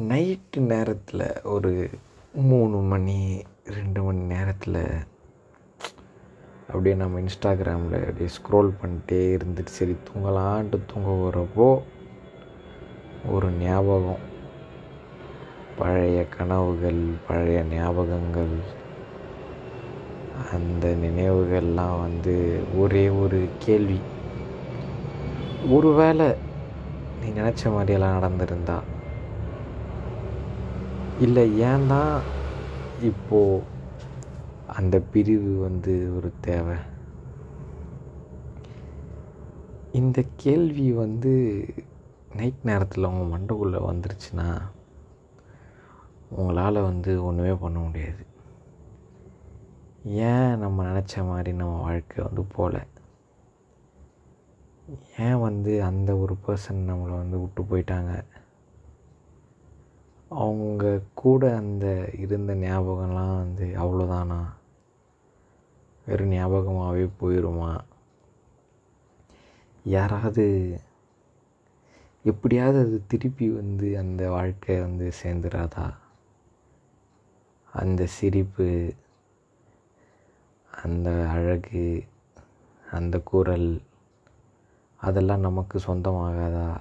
Night நேரத்தில் ஒரு மூணு மணி ரெண்டு மணி நேரத்தில் அப்படியே நம்ம இன்ஸ்டாகிராமில் அப்படியே ஸ்க்ரோல் பண்ணிட்டே இருந்துட்டு சரி தூங்கலான்ட்டு தூங்க போகிறப்போ ஒரு ஞாபகம். பழைய கனவுகள் பழைய ஞாபகங்கள் அந்த நினைவுகள்லாம் வந்து ஒரே ஒரு கேள்வி. ஒருவேளை நீ நினச்ச மாதிரியெல்லாம் நடந்திருந்தா இல்லை ஏன் தான் இப்போது அந்த பிரிவு வந்து ஒரு தேவை. இந்த கேள்வி வந்து நைட் நேரத்தில் உங்கள் மண்டக்குள்ளே வந்துருச்சுன்னா உங்களால் வந்து ஒன்றுமே பண்ண முடியாது. ஏன் நம்ம நினச்ச மாதிரி நம்ம வாழ்க்கை வந்து போகல ஏன் வந்து அந்த ஒரு பர்சன் நம்மளை வந்து விட்டு போயிட்டாங்க? அவங்க கூட அந்த இருந்த ஞாபகம்லாம் வந்து அவ்வளோதானா? வெறும் ஞாபகமாகவே போயிடுமா யாராவது எப்படியாவது அது திருப்பி வந்து அந்த வாழ்க்கை வந்து சேர்ந்துடாதா அந்த சிரிப்பு அந்த அழகு அந்த குரல் அதெல்லாம் நமக்கு சொந்தமாகாதா?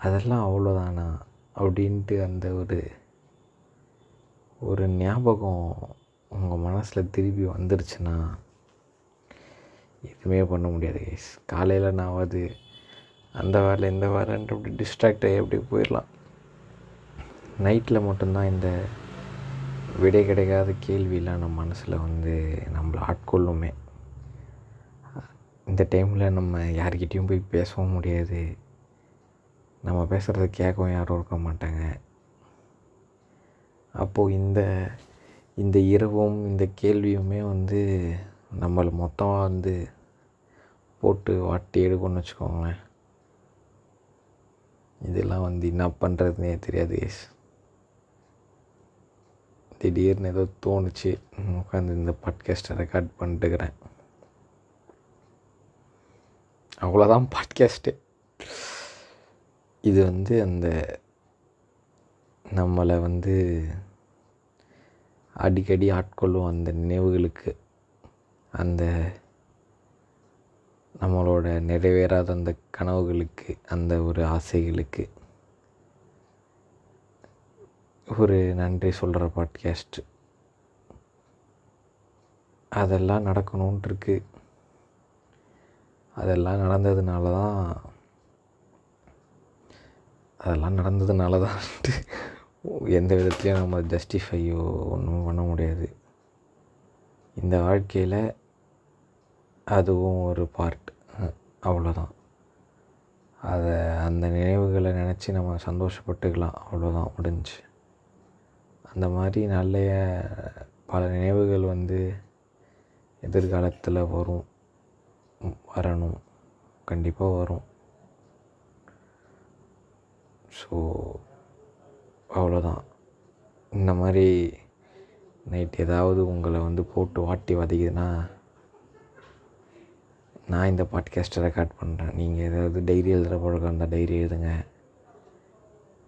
அதெல்லாம் அவ்வளோதானா? அப்படின்ட்டு அந்த ஒரு ஒரு ஞாபகம் உங்கள் மனசில் திருப்பி வந்துருச்சுன்னா எதுவுமே பண்ண முடியாது கைஸ் காலையில் நான் அது அந்த வேலை இந்த வேலைன்ட்டு அப்படி டிஸ்ட்ராக்ட் ஆகி அப்படி போயிடலாம் நைட்டில் மட்டும்தான் இந்த விடை கிடைக்காத கேள்வியெலாம் நம்ம மனசில் வந்து நம்மளை ஆட்கொள்ளுமே. இந்த டைமில் நம்ம யார்கிட்டேயும் போய் பேசவும் முடியாது. நம்ம பேசுகிறத கேட்கவும் யாரும் இருக்க மாட்டாங்க. அப்போது இந்த இந்த இரவும் இந்த கேள்வியுமே வந்து நம்மளை மொத்தமாக வந்து போட்டு வாட்டி எடுக்கணும்னு வச்சுக்கோங்களேன். இதெல்லாம் வந்து என்ன பண்ணுறதுனே தெரியாது எஸ் திடீர்னு ஏதோ தோணுச்சு. உட்காந்து இந்த பாட்காஸ்ட்டை ரெக்கார்ட் பண்ணிட்டுக்கிறேன் அவ்வளோதான் பாட்காஸ்ட்டு இது வந்து அந்த நம்மளை வந்து அடிக்கடி ஆட்கொள்ளும் அந்த நினைவுகளுக்கு அந்த நம்மளோட நிறைவேறாத அந்த கனவுகளுக்கு அந்த ஒரு ஆசைகளுக்கு ஒரு நன்றி சொல்கிற பாட்காஸ்ட் அதெல்லாம் நடக்கணுன்ட்டுருக்கு அதெல்லாம் நடந்ததுனால தான் அதெல்லாம் நடந்ததுனால தான் எந்த விதத்துலையும் நம்ம ஜஸ்டிஃபையோ ஒன்றும் பண்ண முடியாது. இந்த வாழ்க்கையில் அதுவும் ஒரு பார்ட் அவ்வளோதான் அதை அந்த நினைவுகளை நினச்சி நம்ம சந்தோஷப்பட்டுக்கலாம். அவ்வளோதான் முடிஞ்சு. அந்த மாதிரி நல்ல பல நினைவுகள் வந்து எதிர்காலத்தில் வரும். வரணும். கண்டிப்பாக வரும். ஸோ அவ்வளோதான் இந்த மாதிரி நைட் ஏதாவது உங்களை வந்து போட்டு வாட்டி வதைக்குதுன்னா நான் இந்த பாட்காஸ்ட்டை ரெக்கார்ட் பண்ணுறேன் நீங்கள் ஏதாவது டைரி எழுதுகிற பழக்கம் இருந்தால் டைரி எழுதுங்க.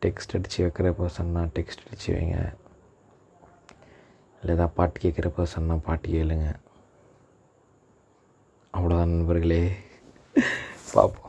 டெக்ஸ்ட் அடித்து வைக்கிற பர்சன்னா டெக்ஸ்ட் அடித்து வைங்க. இல்லை ஏதாவது பாட்டு கேட்குற பர்சன்னா பாட்டு கேளுங்க. அவ்வளோதான் நண்பர்களே. பார்ப்போம்